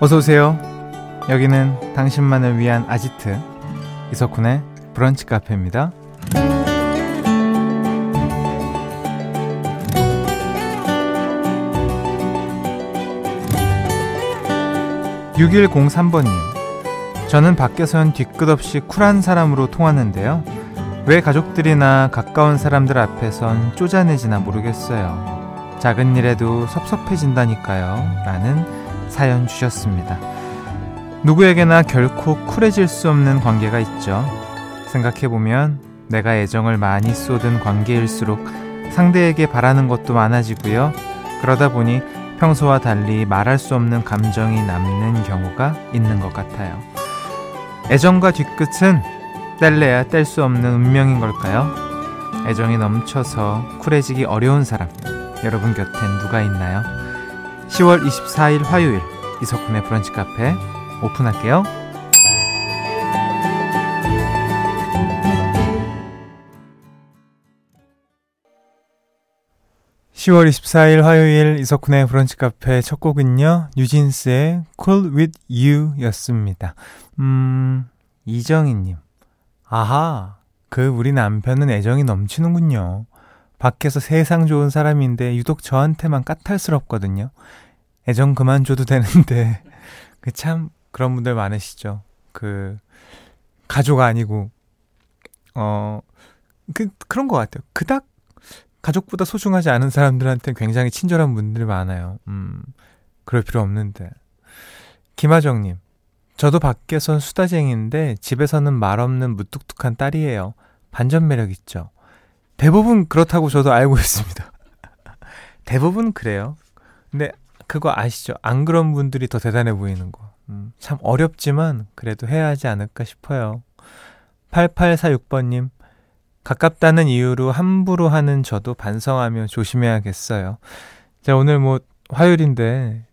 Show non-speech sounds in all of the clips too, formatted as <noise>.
어서오세요. 여기는 당신만을 위한 아지트 이석훈의 브런치 카페입니다. 6103번님. 저는 밖에선 뒤끝없이 쿨한 사람으로 통하는데요. 왜 가족들이나 가까운 사람들 앞에선 쪼잔해지나 모르겠어요. 작은 일에도 섭섭해진다니까요. 라는 사연 주셨습니다. 누구에게나 결코 쿨해질 수 없는 관계가 있죠. 생각해보면 내가 애정을 많이 쏟은 관계일수록 상대에게 바라는 것도 많아지고요. 그러다 보니 평소와 달리 말할 수 없는 감정이 남는 경우가 있는 것 같아요. 애정과 뒤끝은 뗄래야 뗄 수 없는 운명인 걸까요? 애정이 넘쳐서 쿨해지기 어려운 사람, 여러분 곁엔 누가 있나요? 10월 24일 화요일 이석훈의 브런치 카페 오픈할게요. 10월 24일 화요일 이석훈의 브런치 카페 첫 곡은요. 뉴진스의 Cool With You 였습니다. 음, 이정희님. 아하, 그 우리 남편은 애정이 넘치는군요. 밖에서 세상 좋은 사람인데 유독 저한테만 까탈스럽거든요. 애정 그만 줘도 되는데 <laughs> 그 참 그런 분들 많으시죠. 그 가족 아니고 어 그 그런 것 같아요. 그닥 가족보다 소중하지 않은 사람들한테 굉장히 친절한 분들이 많아요. 음 그럴 필요 없는데 김하정님 저도 밖에선 수다쟁이인데 집에서는 말 없는 무뚝뚝한 딸이에요. 반전 매력 있죠. 대부분 그렇다고 저도 알고 <laughs> 있습니다. 대부분 그래요. 근데 그거 아시죠? 안 그런 분들이 더 대단해 보이는 거. 음, 참 어렵지만 그래도 해야 하지 않을까 싶어요. 8846번님, 가깝다는 이유로 함부로 하는 저도 반성하며 조심해야겠어요. 자, 오늘 뭐 화요일인데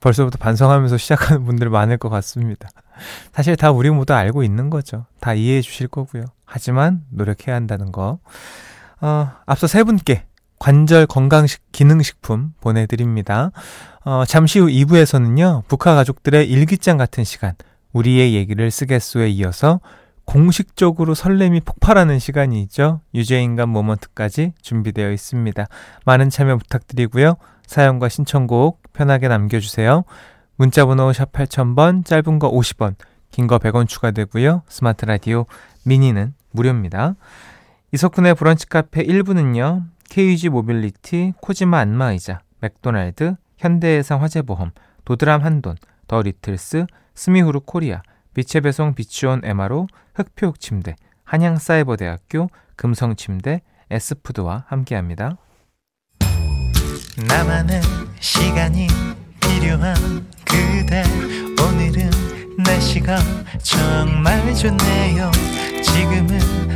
벌써부터 반성하면서 시작하는 분들 많을 것 같습니다. 사실 다 우리 모두 알고 있는 거죠. 다 이해해 주실 거고요. 하지만 노력해야 한다는 거. 어, 앞서 세 분께 관절 건강식 기능식품 보내드립니다. 어, 잠시 후 2부에서는요, 북한 가족들의 일기장 같은 시간, 우리의 얘기를 쓰겠소에 이어서 공식적으로 설렘이 폭발하는 시간이 있죠. 유죄인간 모먼트까지 준비되어 있습니다. 많은 참여 부탁드리고요. 사연과 신청곡 편하게 남겨주세요. 문자번호 샵 8000번, 짧은 거 50원, 긴 거 100원 추가되고요. 스마트 라디오 미니는 무료입니다. 이석훈의 브런치 카페 1부는요. KG 모빌리티, 코지마 안마의자, 맥도날드, 현대해상 화재보험, 도드람 한돈, 더 리틀스, 스미후루 코리아, 빛의 배송 비치온 에마로, 흙표흙 침대, 한양사이버대학교, 금성침대, 에스푸드와 함께합니다. 나만의 시간이 필요한 그대 오늘은 날씨가 정말 좋네요 지금은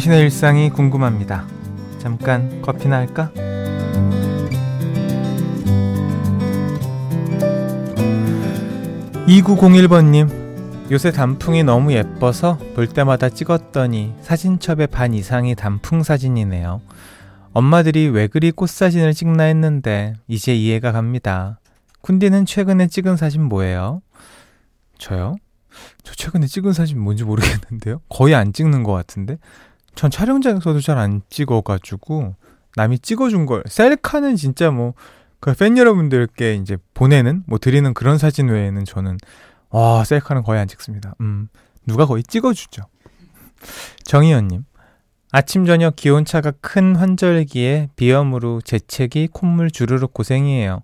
당신의 일상이 궁금합니다. 잠깐 커피나 할까? (2901번님) 요새 단풍이 너무 예뻐서 볼 때마다 찍었더니 사진첩의 반 이상이 단풍 사진이네요. 엄마들이 왜 그리 꽃사진을 찍나 했는데 이제 이해가 갑니다. 쿤디는 최근에 찍은 사진 뭐예요? 저요? 저 최근에 찍은 사진 뭔지 모르겠는데요. 거의 안 찍는 것 같은데. 전 촬영장에서도 잘 안 찍어가지고 남이 찍어준 걸 셀카는 진짜 뭐 그 팬 여러분들께 이제 보내는 뭐 드리는 그런 사진 외에는 저는 와 셀카는 거의 안 찍습니다. 음 누가 거의 찍어주죠. 정희연님 아침 저녁 기온차가 큰 환절기에 비염으로 재채기 콧물 주르륵 고생이에요.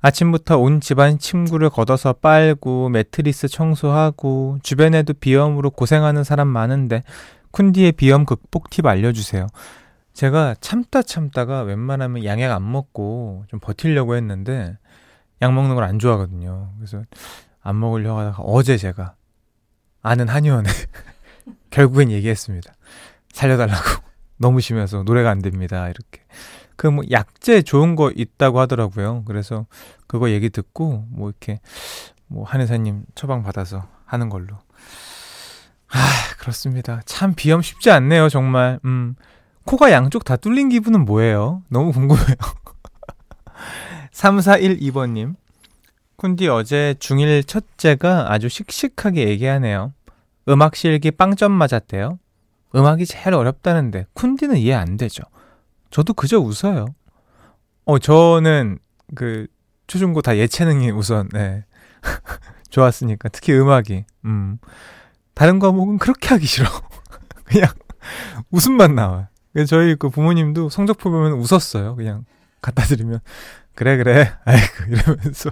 아침부터 온 집안 침구를 걷어서 빨고 매트리스 청소하고 주변에도 비염으로 고생하는 사람 많은데 쿤디의 비염 극복 팁 알려주세요. 제가 참다 참다가 웬만하면 양약 안 먹고 좀 버틸려고 했는데 약 먹는 걸 안 좋아하거든요. 그래서 안 먹으려고 하다가 어제 제가 아는 한의원에 <laughs> 결국엔 얘기했습니다. 살려달라고. <laughs> 너무 심해서 노래가 안 됩니다. 이렇게. 그 뭐 약재 좋은 거 있다고 하더라고요. 그래서 그거 얘기 듣고 뭐 이렇게 뭐 한의사님 처방 받아서 하는 걸로. 아, 그렇습니다. 참 비염 쉽지 않네요, 정말. 음. 코가 양쪽 다 뚫린 기분은 뭐예요? 너무 궁금해요. <laughs> 3412번님. 쿤디 어제 중1 첫째가 아주 씩씩하게 얘기하네요. 음악 실기 빵점 맞았대요. 음악이 제일 어렵다는데 쿤디는 이해 안 되죠. 저도 그저 웃어요. 어, 저는 그 초중고 다 예체능이 우선 네. <laughs> 좋았으니까 특히 음악이 음. 다른 과목은 그렇게 하기 싫어. <laughs> 그냥 웃음만 나와요. 그래서 저희 그 부모님도 성적표 보면 웃었어요. 그냥 갖다 드리면 그래 그래 <laughs> 아이고 이러면서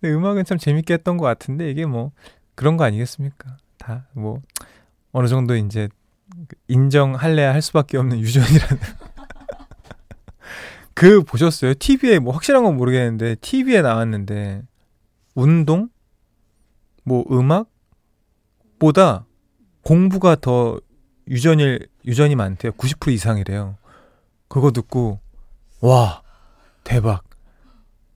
근데 음악은 참 재밌게 했던 것 같은데 이게 뭐 그런 거 아니겠습니까? 다 뭐 어느 정도 이제 인정할래야 할 수밖에 없는 유전이라는 <laughs> 그 보셨어요? TV에 뭐 확실한 건 모르겠는데 TV에 나왔는데 운동 뭐 음악 보다 공부가 더 유전일 유전이 많대요. 90% 이상이래요. 그거 듣고 와 대박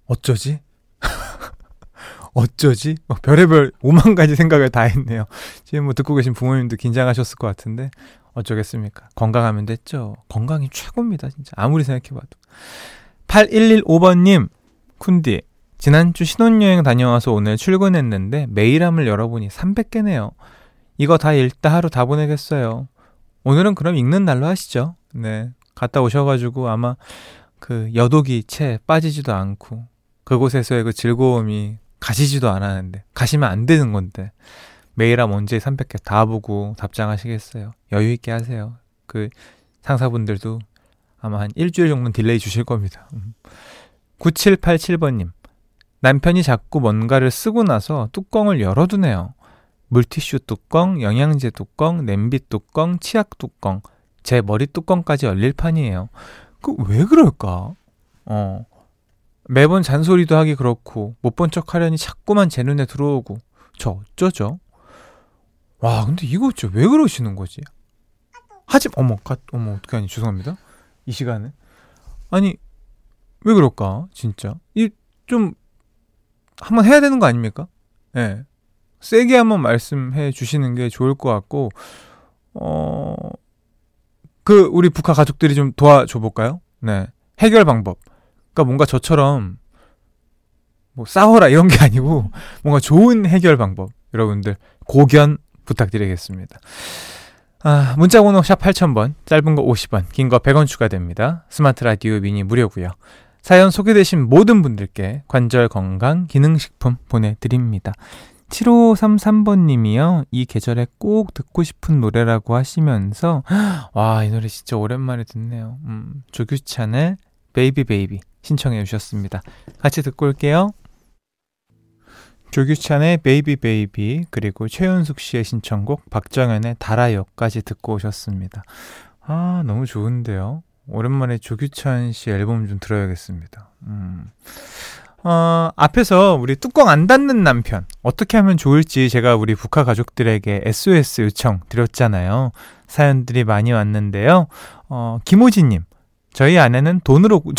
어쩌지? <laughs> 어쩌지? 뭐 별의별 오만 가지 생각을 다 했네요. 지금 뭐 듣고 계신 부모님도 긴장하셨을 것 같은데 어쩌겠습니까? 건강하면 됐죠. 건강이 최고입니다, 진짜. 아무리 생각해봐도. 8115번님, 쿤디. 지난주 신혼여행 다녀와서 오늘 출근했는데 메일함을 열어보니 300개네요. 이거 다 읽다 하루 다 보내겠어요. 오늘은 그럼 읽는 날로 하시죠. 네. 갔다 오셔가지고 아마 그 여독이 채 빠지지도 않고 그곳에서의 그 즐거움이 가시지도 않았는데 가시면 안 되는 건데 메일함 언제 300개 다 보고 답장하시겠어요. 여유 있게 하세요. 그 상사분들도 아마 한 일주일 정도는 delay 주실 겁니다. 9787번님. 음. 남편이 자꾸 뭔가를 쓰고 나서 뚜껑을 열어두네요. 물티슈 뚜껑, 영양제 뚜껑, 냄비 뚜껑, 치약 뚜껑, 제 머리 뚜껑까지 열릴 판이에요. 그 왜 그럴까? 어. 매번 잔소리도 하기 그렇고 못 본 척 하려니 자꾸만 제 눈에 들어오고 저 어쩌죠? 와 근데 이거 진짜 왜 그러시는 거지? 하지 어머 가, 어머 어떻게 하니 죄송합니다 이 시간에 아니 왜 그럴까 진짜 이 좀 한번 해야 되는 거 아닙니까? 예 네. 세게 한번 말씀해 주시는 게 좋을 것 같고, 어, 그, 우리 북한 가족들이 좀 도와줘 볼까요? 네. 해결 방법. 그러니까 뭔가 저처럼, 뭐, 싸워라 이런 게 아니고, <laughs> 뭔가 좋은 해결 방법. 여러분들, 고견 부탁드리겠습니다. 아, 문자 번호 샵 8000번, 짧은 거 50원, 긴 거 100원 추가됩니다. 스마트 라디오 미니 무료고요 사연 소개되신 모든 분들께 관절 건강 기능식품 보내드립니다. 7533번님이요. 이 계절에 꼭 듣고 싶은 노래라고 하시면서, <gasps> 와, 이 노래 진짜 오랜만에 듣네요. 음, 조규찬의 Baby Baby 신청해 주셨습니다. 같이 듣고 올게요. 조규찬의 Baby Baby 그리고 최윤숙 씨의 신청곡 박정현의 달아요까지 듣고 오셨습니다. 아, 너무 좋은데요. 오랜만에 조규찬 씨 앨범 좀 들어야겠습니다. 음. 어, 앞에서 우리 뚜껑 안 닫는 남편 어떻게 하면 좋을지 제가 우리 브카 가족들에게 SOS 요청 드렸잖아요. 사연들이 많이 왔는데요. 어, 김호진님, 저희 아내는 돈으로 <laughs>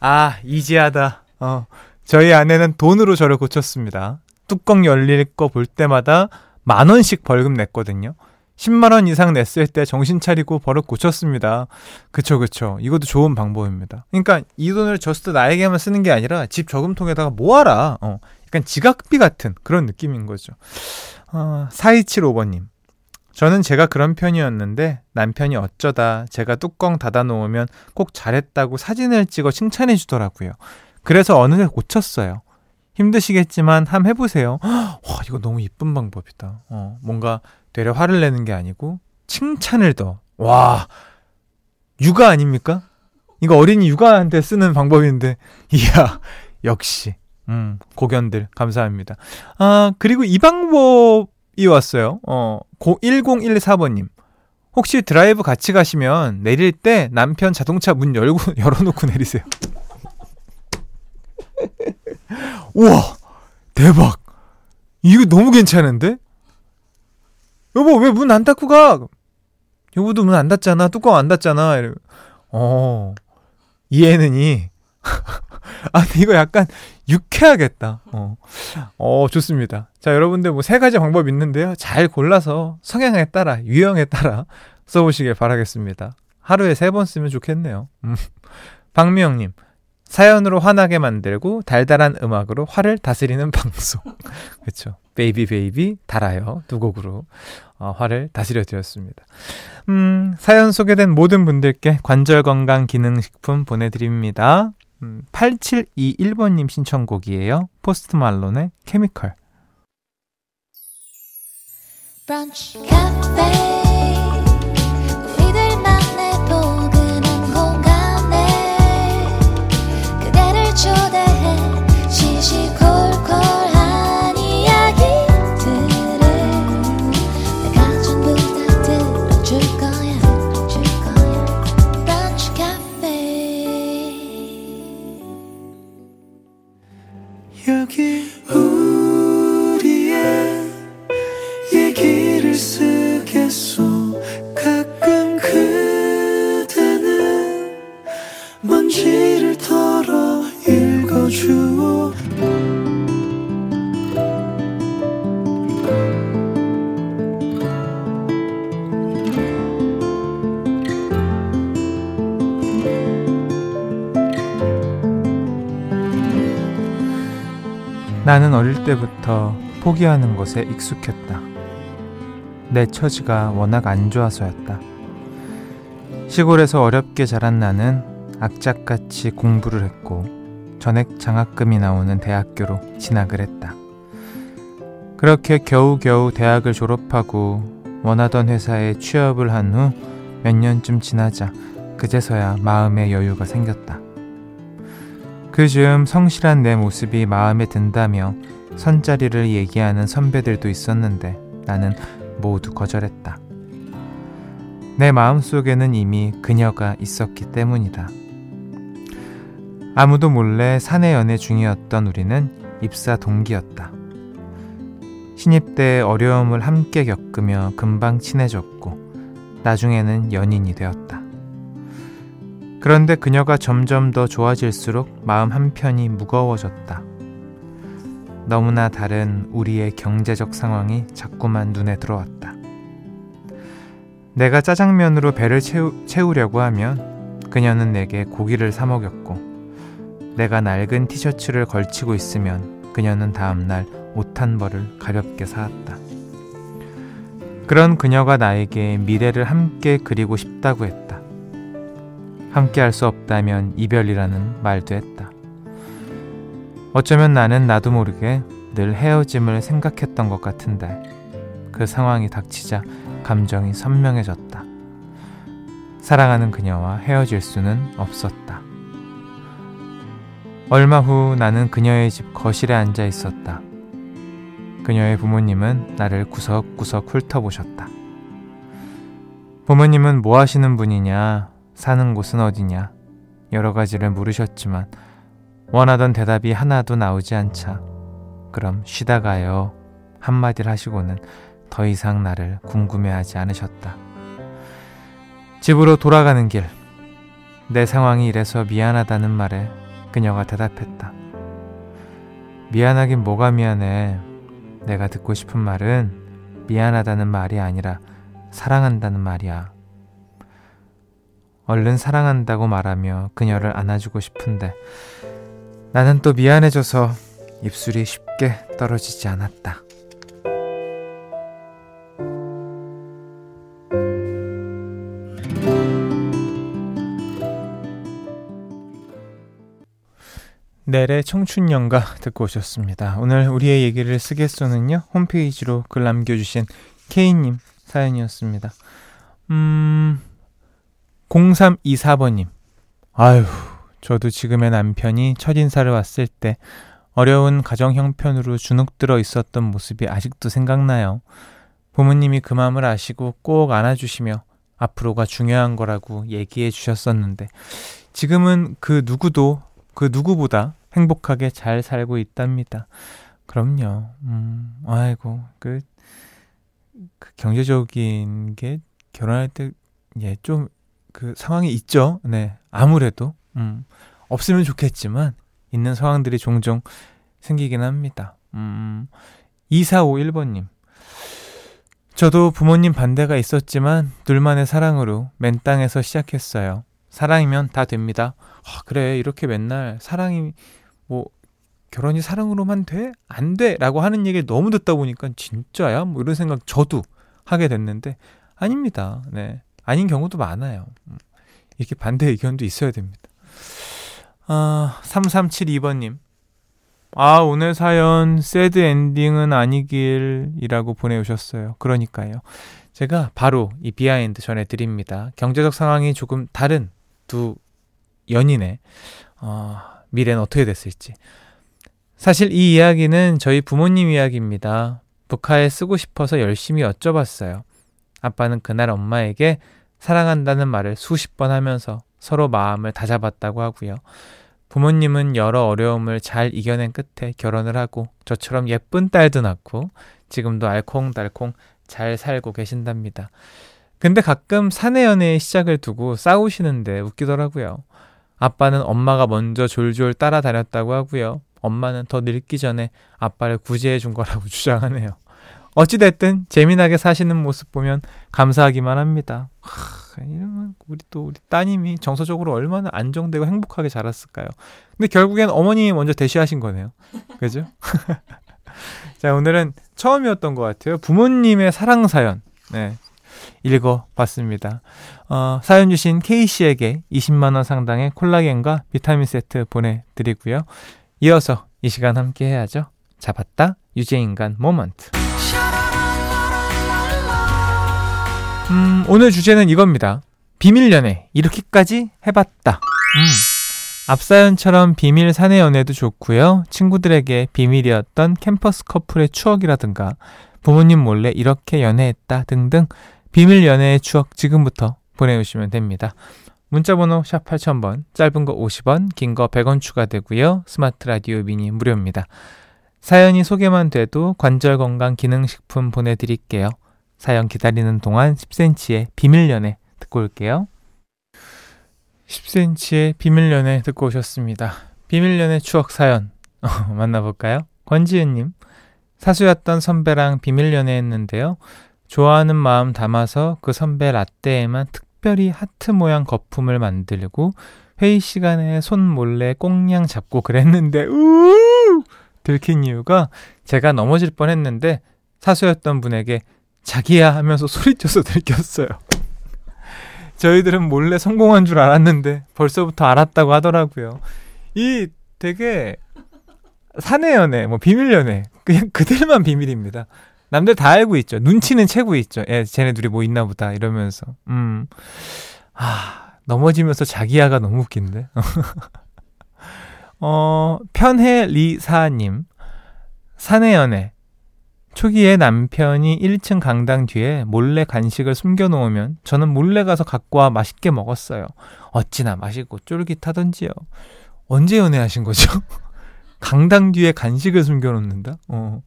아 easy하다. 어, 저희 아내는 돈으로 저를 고쳤습니다. 뚜껑 열린 거 볼 때마다 만 원씩 벌금 냈거든요. 10만원 이상 냈을 때 정신 차리고 버릇 고쳤습니다. 그쵸, 그쵸. 이것도 좋은 방법입니다. 그러니까 이 돈을 just 나에게만 쓰는 게 아니라 집 저금통에다가 모아라. 어, 약간 지각비 같은 그런 느낌인 거죠. 어, 4275번님. 저는 제가 그런 편이었는데 남편이 어쩌다 제가 뚜껑 닫아 놓으면 꼭 잘했다고 사진을 찍어 칭찬해 주더라고요. 그래서 어느 날 고쳤어요. 힘드시겠지만 함 해보세요. <gasps> 와, 이거 너무 이쁜 방법이다. 어, 뭔가 되려 화를 내는 게 아니고 칭찬을 더. 와, 육아 아닙니까? 이거 어린이 육아한테 쓰는 방법인데, <laughs> 이야, 역시. 음, 고견들, 감사합니다. 아, 그리고 이 방법이 왔어요. 어, 고 1014번님. 혹시 드라이브 같이 가시면 내릴 때 남편 자동차 문 열고 <laughs> 열어놓고 내리세요. <laughs> 우와 대박 이거 너무 괜찮은데? 여보 왜 문 안 닫고 가? 여보도 문 안 닫잖아. 뚜껑 안 닫잖아. 이러 어 이해는이. <laughs> 아 근데 이거 약간 유쾌하겠다. 어. 어 좋습니다. 자 여러분들 뭐 세 가지 방법 있는데요. 잘 골라서 성향에 따라 유형에 따라 써보시길 바라겠습니다. 하루에 세 번 쓰면 좋겠네요. 음. 박미영님 사연으로 화나게 만들고 달달한 음악으로 화를 다스리는 방송. 그렇죠. Baby Baby 달아요. 두 곡으로 어, 화를 다스려 드렸습니다. 음, 사연 소개된 모든 분들께 관절 건강 기능 식품 보내 드립니다. 음, 8721번 님 신청곡이에요. 포스트 말론의 케미컬. 브런치 카페 나는 어릴 때부터 포기하는 것에 익숙했다. 내 처지가 워낙 안 좋아서였다. 시골에서 어렵게 자란 나는 악착같이 공부를 했고 전액 장학금이 나오는 대학교로 진학을 했다. 그렇게 겨우겨우 대학을 졸업하고 원하던 회사에 취업을 한 후 몇 년쯤 지나자 그제서야 마음의 여유가 생겼다. 그 즈음 성실한 내 모습이 마음에 든다며 선자리를 얘기하는 선배들도 있었는데 나는 모두 거절했다. 내 마음속에는 이미 그녀가 있었기 때문이다. 아무도 몰래 사내 연애 중이었던 우리는 입사 동기였다. 신입 때 어려움을 함께 겪으며 금방 친해졌고 나중에는 연인이 되었다. 그런데 그녀가 점점 더 좋아질수록 마음 한편이 무거워졌다. 너무나 다른 우리의 경제적 상황이 자꾸만 눈에 들어왔다. 내가 짜장면으로 배를 채우, 채우 려고 하면 그녀는 내게 고기를 사 먹였고, 내가 낡은 티셔츠를 걸치고 있으면 그녀는 다음날 옷 한 벌을 가볍게 사왔다. 그런 그녀가 나에게 미래를 함께 그리고 싶다고 했다. 함께 할 수 없다면 이별이라는 말도 했다. 어쩌면 나는 나도 모르게 늘 헤어짐을 생각했던 것 같은데 그 상황이 닥치자 감정이 선명해졌다. 사랑하는 그녀와 헤어질 수는 없었다. 얼마 후 나는 그녀의 집 거실에 앉아 있었다. 그녀의 부모님은 나를 구석구석 훑어보셨다. 부모님은 뭐 하시는 분이냐 사는 곳은 어디냐 여러 가지를 물으셨지만 원하던 대답이 하나도 나오지 않자 그럼 쉬다 가요 한마디를 하시고는 더 이상 나를 궁금해하지 않으셨다. 집으로 돌아가는 길, 내 상황이 이래서 미안하다는 말에 그녀가 대답했다. 미안하긴 뭐가 미안해. 내가 듣고 싶은 말은 미안하다는 말이 아니라 사랑한다는 말이야. 얼른 사랑한다고 말하며 그녀를 안아주고 싶은데 나는 또 미안해져서 입술이 쉽게 떨어지지 않았다. 넬의 청춘연가 듣고 오셨습니다. 오늘 우리의 얘기를 쓰겠소는요 홈페이지로 글 남겨주신 케이님 사연이었습니다. 음 0324번님. 아유, 저도 지금의 남편이 첫 인사를 왔을 때 어려운 가정 형편으로 주눅 들어 있었던 모습이 아직도 생각나요. 부모님이 그 마음을 아시고 꼭 안아주시며 앞으로가 중요한 거라고 얘기해 주셨었는데 지금은 그 누구도 그 누구보다 행복하게 잘 살고 있답니다. 그럼요. 음, 아이고, 그, 그 경제적인 게 결혼할 때, 예, 좀, 그 상황이 있죠. 네. 아무래도, 음, 없으면 좋겠지만, 있는 상황들이 종종 생기긴 합니다. 음, 2451번 님. 저도 부모님 반대가 있었지만, 둘만의 사랑으로 맨 땅에서 시작했어요. 사랑이면 다 됩니다. 아, 그래, 이렇게 맨날 사랑이, 뭐, 결혼이 사랑으로만 돼? 안 돼! 라고 하는 얘기를 너무 듣다 보니까 진짜야? 뭐 이런 생각 저도 하게 됐는데 아닙니다. 네. 아닌 경우도 많아요. 음. 이렇게 반대 의견도 있어야 됩니다. 아, 3372번님. 아, 오늘 사연 새드 엔딩은 아니길이라고 보내오셨어요. 그러니까요. 제가 바로 이 behind 전해드립니다. 경제적 상황이 조금 다른 두 연인의 어, 미래는 어떻게 됐을지. 사실 이 이야기는 저희 부모님 이야기입니다. 브카에 쓰고 싶어서 열심히 여쭤봤어요. 아빠는 그날 엄마에게 사랑한다는 말을 수십 번 하면서 서로 마음을 다잡았다고 하고요. 부모님은 여러 어려움을 잘 이겨낸 끝에 결혼을 하고 저처럼 예쁜 딸도 낳고 지금도 알콩달콩 잘 살고 계신답니다. 근데 가끔 사내 연애의 시작을 두고 싸우시는데 웃기더라고요. 아빠는 엄마가 먼저 졸졸 따라다녔다고 하고요. 엄마는 더 늙기 전에 아빠를 구제해 준 거라고 <laughs> 주장하네요. 어찌됐든 재미나게 사시는 모습 보면 감사하기만 합니다. 하, 이러면 우리 또 우리 따님이 정서적으로 얼마나 안정되고 행복하게 자랐을까요? 근데 결국엔 어머님이 먼저 대시하신 거네요. 그죠? <laughs> 자, 오늘은 처음이었던 것 같아요. 부모님의 사랑 사연. 네. 읽어봤습니다. 어, 사연 주신 K씨에게 20만원 상당의 콜라겐과 비타민 세트 보내드리고요. 이어서 이 시간 함께 해야죠. 잡았다 유재인간 모먼트. 음, 오늘 주제는 이겁니다. 비밀 연애 이렇게까지 해봤다. 음. 앞사연처럼 비밀 사내 연애도 좋고요. 친구들에게 비밀이었던 캠퍼스 커플의 추억이라든가 부모님 몰래 이렇게 연애했다 등등 비밀 연애의 추억 지금부터 보내주시면 됩니다. 문자번호 샵 8000번, 짧은 거 50원, 긴 거 100원 추가되고요. 스마트 라디오 미니 무료입니다. 사연이 소개만 돼도 관절 건강 기능식품 보내드릴게요. 사연 기다리는 동안 10cm의 비밀연애 듣고 올게요. 10cm의 비밀연애 듣고 오셨습니다. 비밀연애 추억 사연 <laughs> 만나볼까요? 권지은님, 사수였던 선배랑 비밀연애 했는데요. 좋아하는 마음 담아서 그 선배 라떼에만 특 특별히 하트 모양 거품을 만들고 회의 시간에 손 몰래 꽁냥 잡고 그랬는데 우 들킨 이유가 제가 넘어질 뻔했는데 사수였던 분에게 자기야 하면서 소리쳐서 들켰어요. <laughs> 저희들은 몰래 성공한 줄 알았는데 벌써부터 알았다고 하더라고요. 이 되게 사내 연애, 뭐 비밀 연애 그냥 그들만 비밀입니다. 남들 다 알고 있죠. 눈치는 채고 있죠. 예, 쟤네 둘이 뭐 있나 보다 이러면서. 음. 아, 넘어지면서 자기야가 너무 웃긴데. <laughs> 어, 편해 리사 님. 사내 연애. 초기에 남편이 1층 강당 뒤에 몰래 간식을 숨겨놓으면 저는 몰래 가서 갖고 와 맛있게 먹었어요. 어찌나 맛있고 쫄깃하던지요. 언제 연애하신 거죠? <laughs> 강당 뒤에 간식을 숨겨놓는다? 어.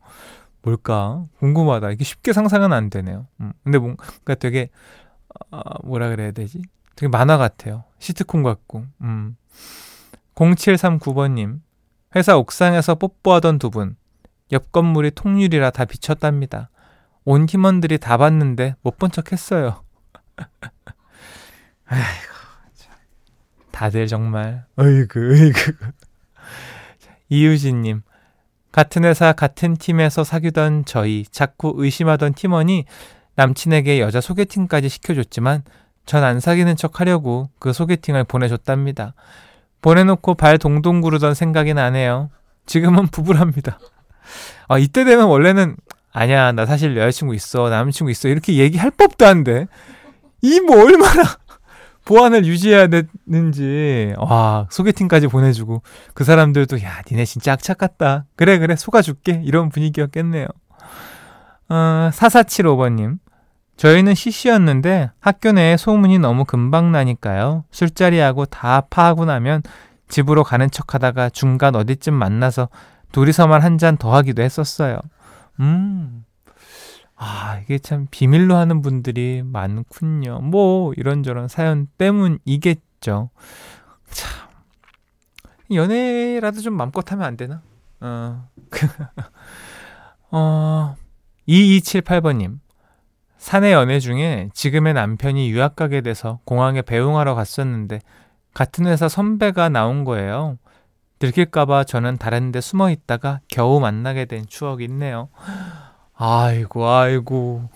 뭘까? 궁금하다. 이게 쉽게 상상은 안 되네요. 음. 근데 뭔가 되게, 어, 뭐라 그래야 되지? 되게 만화 같아요. 시트콤 같고. 음. 0739번님. 회사 옥상에서 뽀뽀하던 두 분. 옆 건물이 통유리라 다 비쳤답니다. 온 팀원들이 다 봤는데 못 본 척 했어요. <laughs> 아이고, 참. 다들 정말, 어이구, 어이구. 이유진님, 같은 회사 같은 팀에서 사귀던 저희 자꾸 의심하던 팀원이 남친에게 여자 소개팅까지 시켜줬지만 전 안 사귀는 척 하려고 그 소개팅을 보내줬답니다. 보내놓고 발 동동 구르던 생각이 나네요. 지금은 부부랍니다. 아, 이때 되면 원래는 아니야 나 사실 여자친구 있어 남친구 있어 이렇게 얘기할 법도 한데 이 뭐 얼마나 <laughs> 보안을 유지해야 되는지 와 소개팅까지 보내주고 그 사람들도 야 니네 진짜 악착 같다. 그래 그래 속아줄게. 이런 분위기였겠네요. 어, 4475번님. 저희는 CC였는데 학교 내에 소문이 너무 금방 나니까요. 술자리하고 다 파하고 나면 집으로 가는 척 하다가 중간 어디쯤 만나서 둘이서만 한 잔 더 하기도 했었어요. 음. 아, 이게 참 비밀로 하는 분들이 많군요. 뭐, 이런저런 사연 때문이겠죠. 참. 연애라도 좀 맘껏 하면 안 되나? 어. <laughs> 어, 2278번님. 사내 연애 중에 지금의 남편이 유학 가게 돼서 공항에 배웅하러 갔었는데 같은 회사 선배가 나온 거예요. 들킬까봐 저는 다른 데 숨어 있다가 겨우 만나게 된 추억이 있네요. 아이고, 아이고.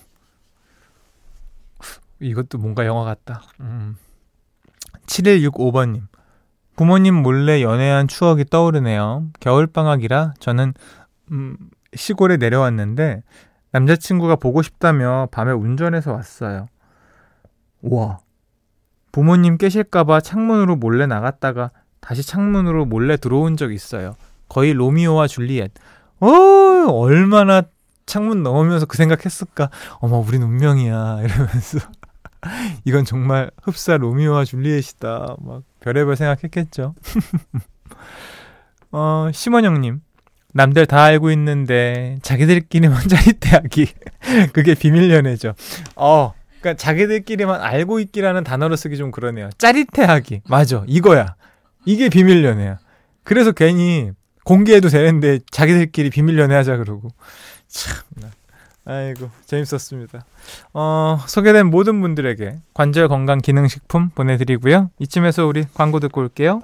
이것도 뭔가 영화 같다. 음. 7165번님. 부모님 몰래 연애한 추억이 떠오르네요. 겨울방학이라 저는, 음, 시골에 내려왔는데, 남자친구가 보고 싶다며 밤에 운전해서 왔어요. 우와. 부모님 깨실까봐 창문으로 몰래 나갔다가 다시 창문으로 몰래 들어온 적 있어요. 거의 로미오와 줄리엣. 어, 얼마나 창문 넘으면서 그 생각했을까? 어머, 우린 운명이야. <laughs> 이러면서. <laughs> 이건 정말 흡사 로미오와 줄리엣이다. 막 별의별 생각했겠죠. <laughs> 어, 심원영님. 남들 다 알고 있는데 자기들끼리만 짜릿해하기. 그게 비밀 연애죠. 어, 그러니까 자기들끼리만 알고 있기라는 단어로 쓰기 좀 그러네요. 짜릿해하기. 맞아. 이거야. 이게 비밀 연애야. 그래서 괜히 공개해도 되는데 자기들끼리 비밀 연애하자 그러고. 참. 아이고 재밌었습니다. 어, 소개된 모든 분들에게 관절 건강 기능식품 보내드리고요. 이쯤에서 우리 광고 듣고 올게요.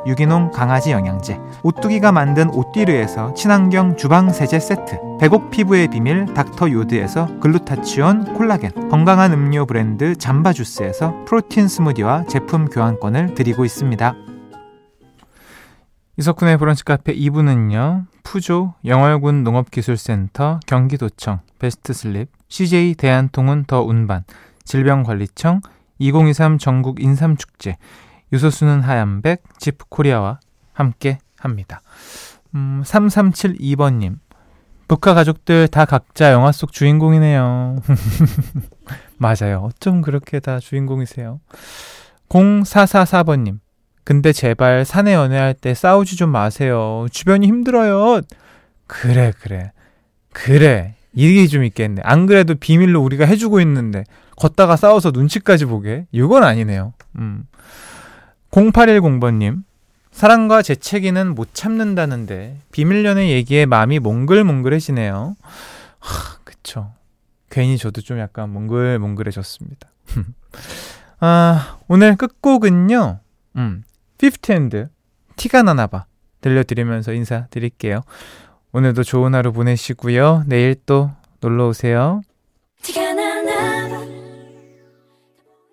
유기농 강아지 영양제 오뚜기가 만든 오띠르에서 친환경 주방 세제 세트 배곡 피부의 비밀 닥터 요드에서 글루타치온 콜라겐 건강한 음료 브랜드 잠바 주스에서 프로틴 스무디와 제품 교환권을 드리고 있습니다. 이석훈의 브런치 카페 2부는요. 푸조, 영월군 농업기술센터, 경기도청, 베스트슬립, CJ 대한통운 더 운반, 질병관리청, 2023 전국 인삼축제, 유소수는 하얀백, 지프코리아와 함께 합니다. 음, 3372번님. 북카 가족들 다 각자 영화 속 주인공이네요. <laughs> 맞아요. 어쩜 그렇게 다 주인공이세요. 0444번님. 근데 제발 사내 연애할 때 싸우지 좀 마세요. 주변이 힘들어요. 그래, 그래. 그래. 이게 좀 있겠네. 안 그래도 비밀로 우리가 해주고 있는데, 걷다가 싸워서 눈치까지 보게? 이건 아니네요. 음. 0810번님. 사랑과 재채기는 못 참는다는데 비밀 연애 얘기에 마음이 몽글몽글해지네요. 하, 그쵸. 괜히 저도 좀 약간 몽글몽글해졌습니다. <laughs> 아, 오늘 끝곡은요. 음, 피프트핸드 티가 나나봐 들려드리면서 인사드릴게요. 오늘도 좋은 하루 보내시고요. 내일 또 놀러 오세요.